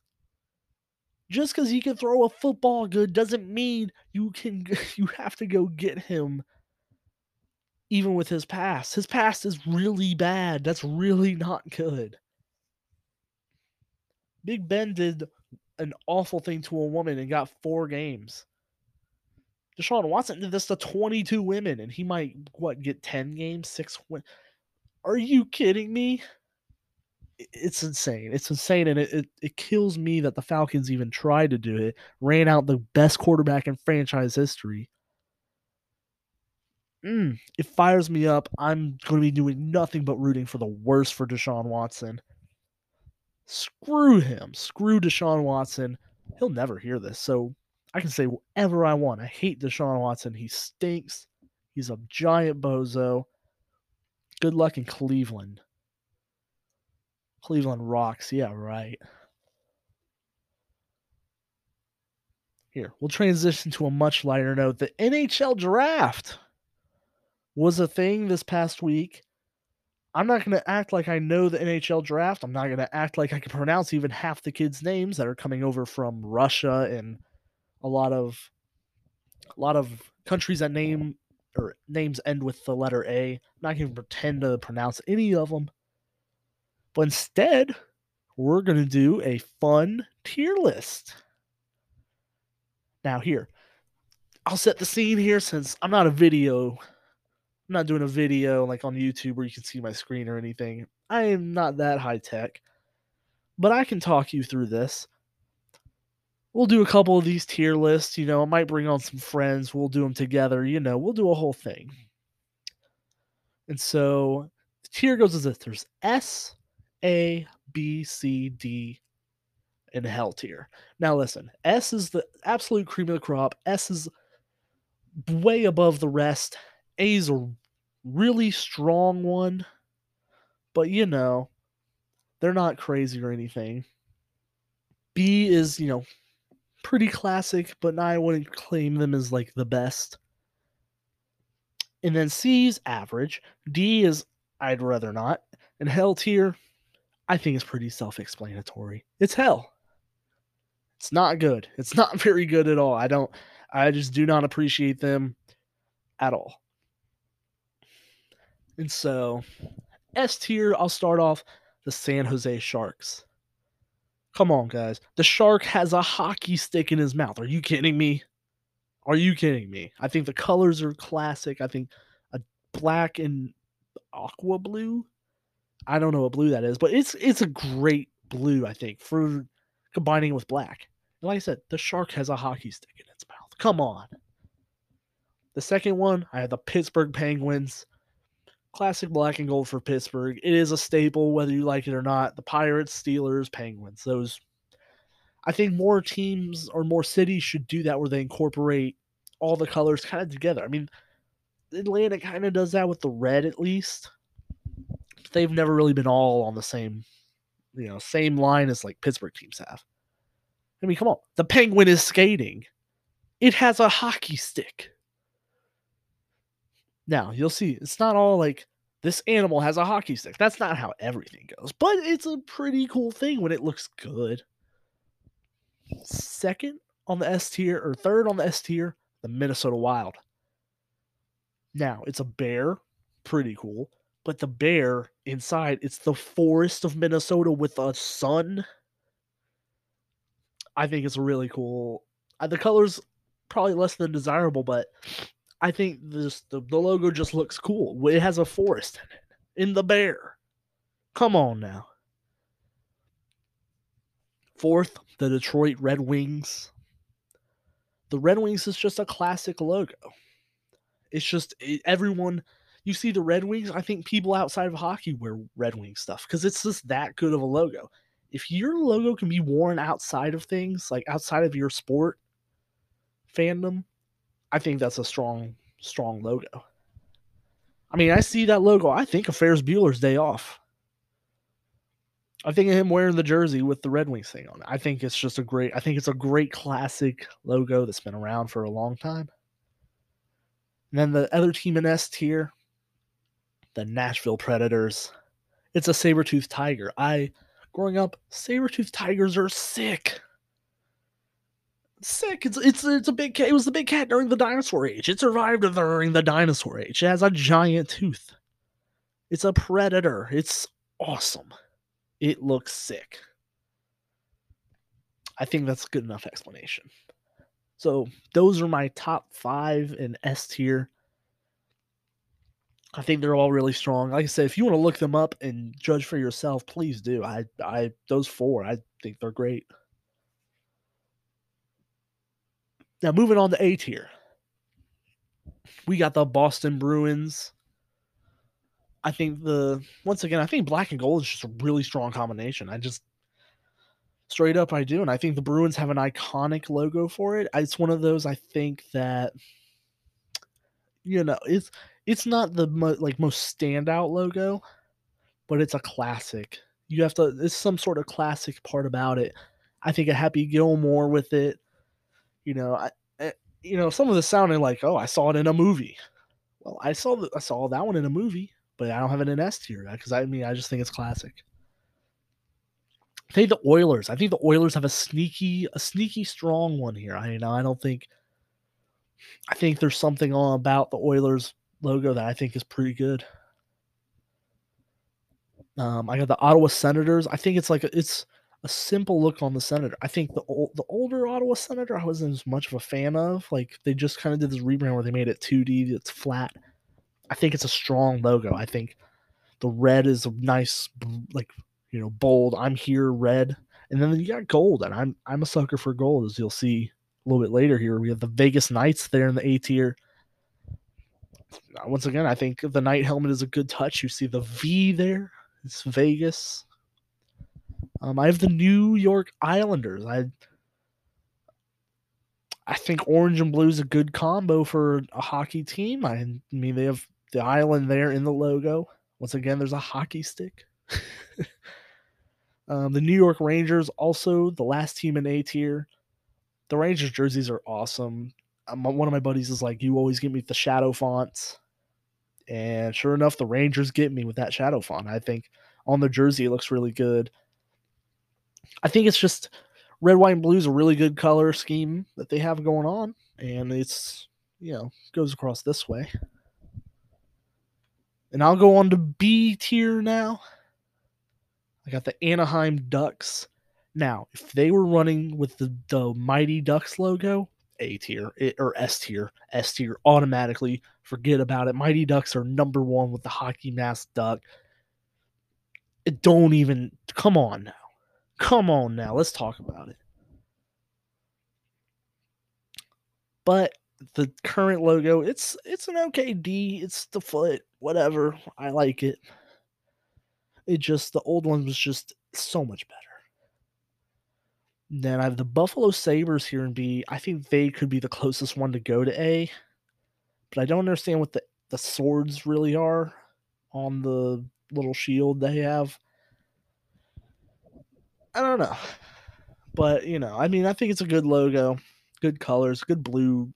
Just because he can throw a football good doesn't mean you can you have to go get him even with his past his past is really bad. That's really not good. Big ben did an awful thing to a woman and got four games. Deshaun watson did this to 22 women and he might what get 10 games six win- are you kidding me it's insane. It's insane, and it, it, it kills me that the Falcons even tried to do it. Ran out the best quarterback in franchise history. Mm, it fires me up. I'm going to be doing nothing but rooting for the worst for Deshaun Watson. Screw him. Screw Deshaun Watson. He'll never hear this, so I can say whatever I want. I hate Deshaun Watson. He stinks. He's a giant bozo. Good luck in Cleveland. Cleveland rocks. Yeah, right. Here, we'll transition to a much lighter note. The NHL draft was a thing this past week. I'm not going to act like I know the NHL draft. I'm not going to act like I can pronounce even half the kids' names that are coming over from Russia and a lot of a lot of countries that name or names end with the letter A. I'm not going to pretend to pronounce any of them. But instead, we're going to do a fun tier list. Now, here, I'll set the scene here since I'm not a video. I'm not doing a video like on YouTube where you can see my screen or anything. I am not that high tech. But I can talk you through this. We'll do a couple of these tier lists. You know, I might bring on some friends. We'll do them together. You know, we'll do a whole thing. And so the tier goes as this there's S, A, B, C, D, and Hell tier. Now, listen, S is the absolute cream of the crop. S is way above the rest. A is a really strong one, but you know, they're not crazy or anything. B is, you know, pretty classic, but I wouldn't claim them as like the best. And then C is average. D is I'd rather not. And hell tier, I think is pretty self explanatory. It's hell. It's not good. It's not very good at all. I don't, I just do not appreciate them at all. And so, S tier, I'll start off the San Jose Sharks. Come on, guys. The shark has a hockey stick in his mouth. Are you kidding me? Are you kidding me? I think the colors are classic. I think a black and aqua blue. I don't know what blue that is, but it's it's a great blue, I think, for combining with black. And like I said, the shark has a hockey stick in its mouth. Come on. The second one, I have the Pittsburgh Penguins. Classic black and gold for Pittsburgh. It is a staple, whether you like it or not. The Pirates, Steelers, Penguins. Those I think more teams or more cities should do that where they incorporate all the colors kind of together. I mean, Atlanta kind of does that with the red at least. They've never really been all on the same, you know, same line as like Pittsburgh teams have. I mean, come on. The penguin is skating. It has a hockey stick. Now, you'll see, it's not all like this animal has a hockey stick. That's not how everything goes, but it's a pretty cool thing when it looks good. Second on the S tier, or third on the S tier, the Minnesota Wild. Now, it's a bear, pretty cool, but the bear inside, it's the forest of Minnesota with a sun. I think it's really cool. Uh, the colors probably less than desirable, but I think this the, the logo just looks cool. It has a forest in it, in the bear. Come on now. Fourth, the Detroit Red Wings. The Red Wings is just a classic logo. It's just everyone. You see the Red Wings. I think people outside of hockey wear Red Wing stuff because it's just that good of a logo. If your logo can be worn outside of things, like outside of your sport fandom, I think that's a strong, strong logo. I mean, I see that logo. I think of Ferris Bueller's Day Off. I think of him wearing the jersey with the Red Wings thing on it. I think it's just a great. I think it's a great classic logo that's been around for a long time. And then the other team in S tier, the Nashville Predators. It's a saber-toothed tiger. I, growing up, saber-toothed tigers are sick sick. It's it's it's a big cat. It was the big cat during the dinosaur age. It survived during the dinosaur age. It has a giant tooth. It's a predator. It's awesome. It looks sick. I think that's a good enough explanation. So those are my top five in S tier. I think they're all really strong. Like I said, if you want to look them up and judge for yourself, please do. I I those four, I think they're great. Now, moving on to A tier, we got the Boston Bruins. I think the once again, I think black and gold is just a really strong combination. I just straight up, I do, and I think the Bruins have an iconic logo for it. It's one of those I think that you know it's it's not the mo- like most standout logo, but it's a classic. You have to. It's some sort of classic part about it. I think a Happy Gilmore with it you know, I, eh, you know, some of this sounded like, oh, I saw it in a movie. Well, I saw the, I saw that one in a movie, but I don't have it in S tier because I mean I just think it's classic. I think the Oilers. I think the Oilers have a sneaky, a sneaky strong one here. I you know I don't think. I think there's something on about the Oilers logo that I think is pretty good. Um, I got the Ottawa Senators. I think it's like a, it's a simple look on the Senator. I think the old, the older Ottawa Senator I wasn't as much of a fan of. Like they just kind of did this rebrand where they made it 2D. It's flat. I think it's a strong logo. I think the red is a nice like you know bold. I'm here red, and then you got gold, and I'm I'm a sucker for gold as you'll see a little bit later here. We have the Vegas Knights there in the A tier once again, I think the knight helmet is a good touch. You see the V there. It's Vegas. Um, I have the New York Islanders. I I think orange and blue is a good combo for a hockey team. I mean, they have the island there in the logo. Once again, there's a hockey stick. um, the New York Rangers, also the last team in A tier. The Rangers jerseys are awesome. Um, one of my buddies is like, "You always give me the shadow fonts," and sure enough, the Rangers get me with that shadow font. I think on the jersey it looks really good. I think it's just red, white, and blue is a really good color scheme that they have going on, and it's you know goes across this way. And I'll go on to B tier now. I got the Anaheim Ducks. Now, if they were running with the, the Mighty Ducks logo, A tier eh, or S tier, S tier automatically. Forget about it. Mighty Ducks are number one with the hockey mask duck. It don't even come on now. Come on now, let's talk about it. But the current logo, it's it's an okay D. It's the foot, whatever. I like it. It just the old one was just so much better. Then I have the Buffalo Sabres here in B. I think they could be the closest one to go to A. But I don't understand what the, the swords really are on the little shield they have. I don't know. But, you know, I mean, I think it's a good logo, good colors, good blue,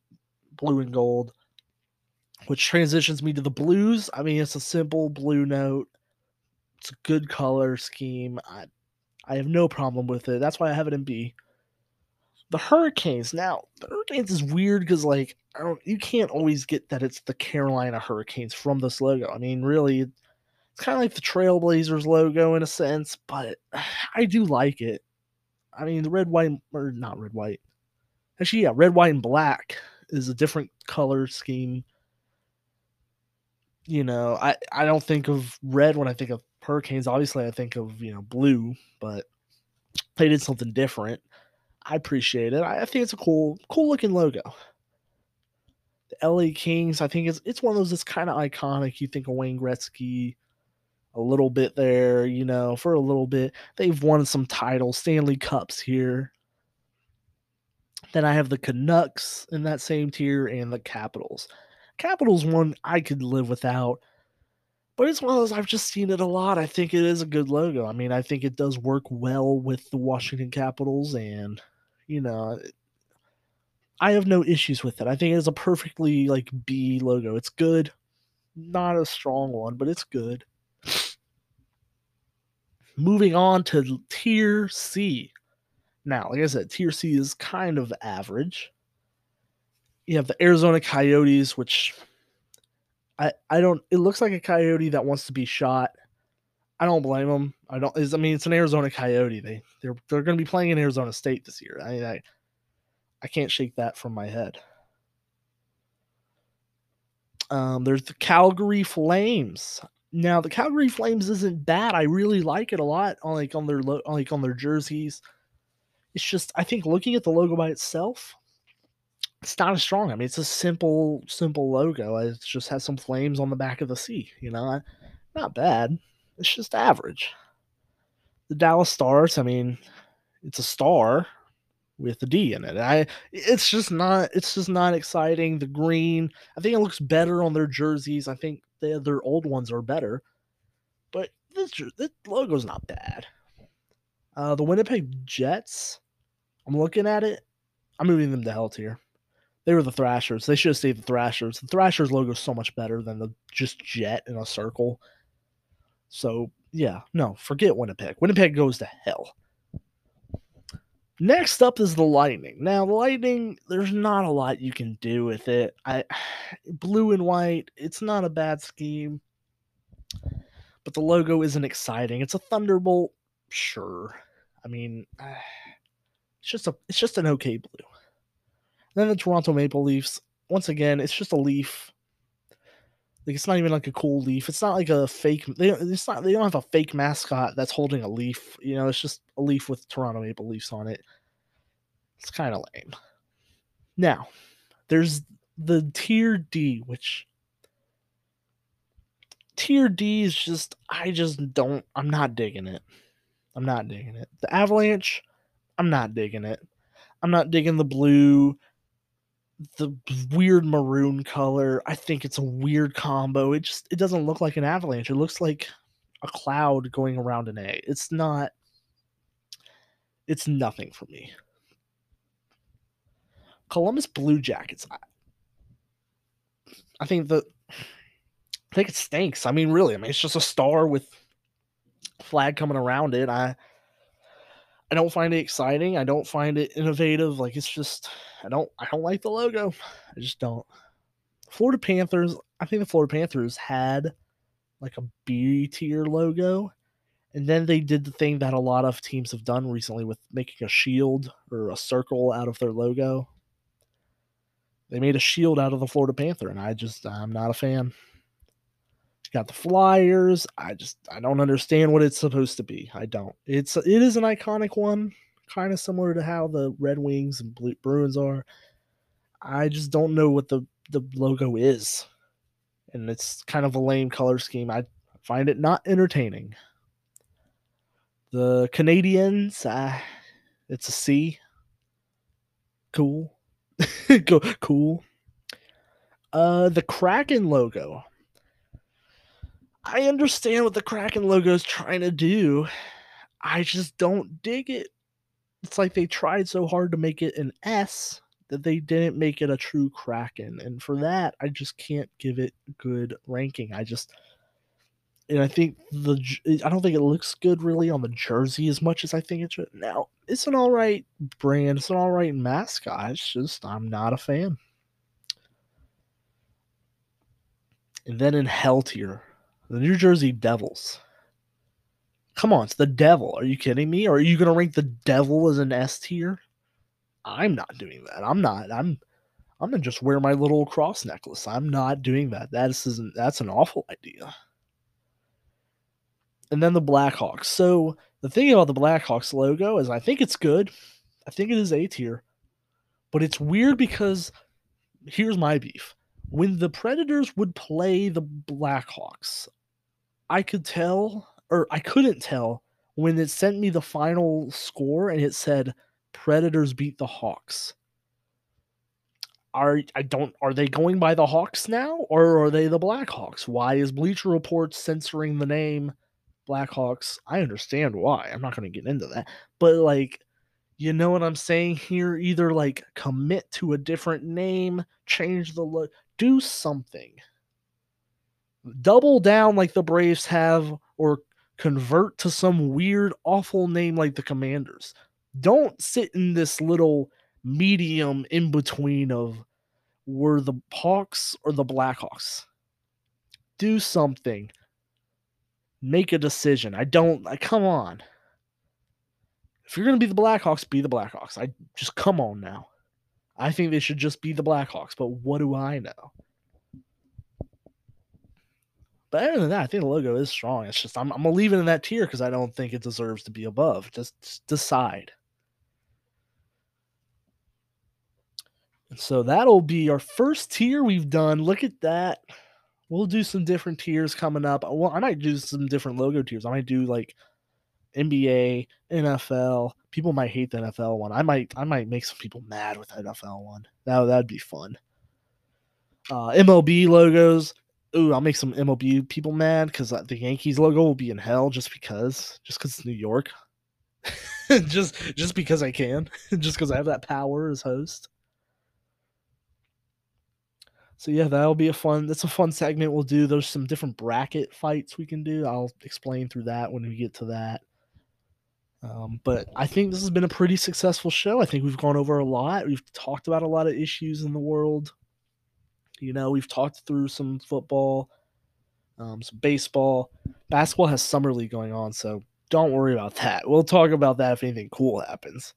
blue and gold, which transitions me to the blues. I mean, it's a simple blue note. It's a good color scheme. I I have no problem with it. That's why I have it in B. The Hurricanes. Now, the Hurricanes is weird because like I don't you can't always get that it's the Carolina Hurricanes from this logo. I mean, really it's kind of like the Trailblazers logo in a sense, but I do like it. I mean, the red, white, or not red, white. Actually, yeah, red, white, and black is a different color scheme. You know, I, I don't think of red when I think of Hurricanes. Obviously, I think of, you know, blue, but they did something different. I appreciate it. I, think it's a cool, cool looking logo. The LA Kings, I think it's it's one of those that's kind of iconic. You think of Wayne Gretzky, a little bit there, you know, for a little bit. They've won some titles, Stanley Cups here. Then I have the Canucks in that same tier and the Capitals. Capitals one I could live without, but it's one of those I've just seen it a lot. I think it is a good logo. I mean, I think it does work well with the Washington Capitals, and you know, I have no issues with it. I think it is a perfectly like B logo. It's good, not a strong one, but it's good. Moving on to tier C. Now, like I said, tier C is kind of average. You have the Arizona Coyotes, which I I don't. It looks like a coyote that wants to be shot. I don't blame them. I don't. I mean, it's an Arizona Coyote. They they're they're going to be playing in Arizona State this year. I I, I can't shake that from my head. Um, there's the Calgary Flames. Now the Calgary Flames isn't bad. I really like it a lot. On like on their lo- like on their jerseys. It's just I think looking at the logo by itself, it's not as strong. I mean, it's a simple simple logo. It just has some flames on the back of the C. You know, not bad. It's just average. The Dallas Stars. I mean, it's a star with a D in it. I it's just not it's just not exciting. The green, I think it looks better on their jerseys. I think the their old ones are better. But this this logo's not bad. Uh, the Winnipeg Jets, I'm looking at it. I'm moving them to hell tier. They were the Thrashers. They should have stayed the Thrashers. The Thrashers logo is so much better than the just jet in a circle. So yeah, no, forget Winnipeg. Winnipeg goes to hell. Next up is the Lightning. Now, the Lightning, there's not a lot you can do with it. I blue and white, it's not a bad scheme. But the logo isn't exciting. It's a Thunderbolt, sure. I mean, it's just a it's just an okay blue. Then the Toronto Maple Leafs, once again, it's just a leaf. Like it's not even like a cool leaf. It's not like a fake. They it's not. They don't have a fake mascot that's holding a leaf. You know, it's just a leaf with Toronto Maple Leafs on it. It's kind of lame. Now, there's the tier D, which tier D is just. I just don't. I'm not digging it. I'm not digging it. The Avalanche, I'm not digging it. I'm not digging the blue the weird maroon color. I think it's a weird combo. It just it doesn't look like an avalanche. It looks like a cloud going around an A. It's not it's nothing for me. Columbus Blue Jackets. I, I think the I think it stinks. I mean, really, I mean it's just a star with flag coming around it. I I don't find it exciting. I don't find it innovative. Like it's just I don't I don't like the logo. I just don't. Florida Panthers, I think the Florida Panthers had like a B tier logo. And then they did the thing that a lot of teams have done recently with making a shield or a circle out of their logo. They made a shield out of the Florida Panther, and I just I'm not a fan got the Flyers. I just I don't understand what it's supposed to be. I don't. It's it is an iconic one, kind of similar to how the Red Wings and Blue, Bruins are. I just don't know what the the logo is, and it's kind of a lame color scheme. I find it not entertaining. The Canadiens, uh, it's a C. Cool, cool. Uh, the Kraken logo. I understand what the Kraken logo is trying to do. I just don't dig it. It's like they tried so hard to make it an S that they didn't make it a true Kraken. And for that, I just can't give it good ranking. I just and I think the eh, I don't think it looks good really on the jersey as much as I think it should. Now, it's an all right brand, it's an all right mascot. It's just I'm not a fan. And then in Hell tier, the New Jersey Devils. Come on, it's the devil. Are you kidding me? Or are you gonna rank the devil as an S tier? I'm not doing that. I'm not. I'm I'm gonna just wear my little cross necklace. I'm not doing that. That isn't that's an awful idea. And then the Blackhawks. So the thing about the Blackhawks logo is I think it's good. I think it is A tier. But it's weird because here's my beef. When the Predators would play the Blackhawks, I could tell, or I couldn't tell, when it sent me the final score and it said Predators beat the Hawks. Are I don't are they going by the Hawks now or are they the Blackhawks? Why is Bleacher Report censoring the name Blackhawks? I understand why. I'm not going to get into that. But like you know what I'm saying here? Either like commit to a different name, change the look, do something double down like the Braves have or convert to some weird, awful name like the Commanders. Don't sit in this little medium in between of were the Hawks or the Blackhawks. Do something. Make a decision. I don't. I, come on. If you're going to be the Blackhawks, be the Blackhawks. I just come on now. I think they should just be the Blackhawks, but what do I know? But other than that, I think the logo is strong. It's just I'm, I'm gonna leave it in that tier because I don't think it deserves to be above. Just, just decide. And so that'll be our first tier we've done. Look at that. We'll do some different tiers coming up. Well, I might do some different logo tiers. I might do like NBA, NFL. People might hate the NFL one. I might I might make some people mad with the NFL one. That that'd be fun. Uh, MLB logos ooh, I'll make some MLB people mad because the Yankees logo will be in hell just because, just because it's New York, just just because I can, just because I have that power as host. So yeah, that'll be a fun. That's a fun segment we'll do. There's some different bracket fights we can do. I'll explain through that when we get to that. Um, but I think this has been a pretty successful show. I think we've gone over a lot. We've talked about a lot of issues in the world. You know, we've talked through some football, um, some baseball. Basketball has summer league going on, so don't worry about that. We'll talk about that if anything cool happens.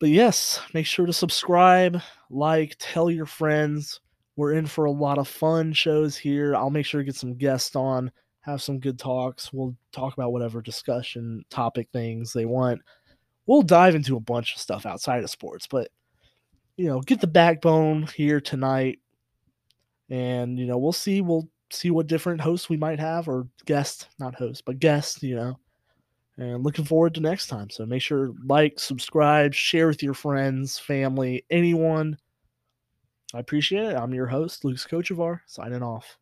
But yes, make sure to subscribe, like, tell your friends. We're in for a lot of fun shows here. I'll make sure to get some guests on, have some good talks. We'll talk about whatever discussion topic things they want. We'll dive into a bunch of stuff outside of sports, but you know, get the backbone here tonight. And you know, we'll see we'll see what different hosts we might have or guests, not hosts, but guests, you know. And looking forward to next time. So make sure like, subscribe, share with your friends, family, anyone. I appreciate it. I'm your host, Lucas Kochevar, signing off.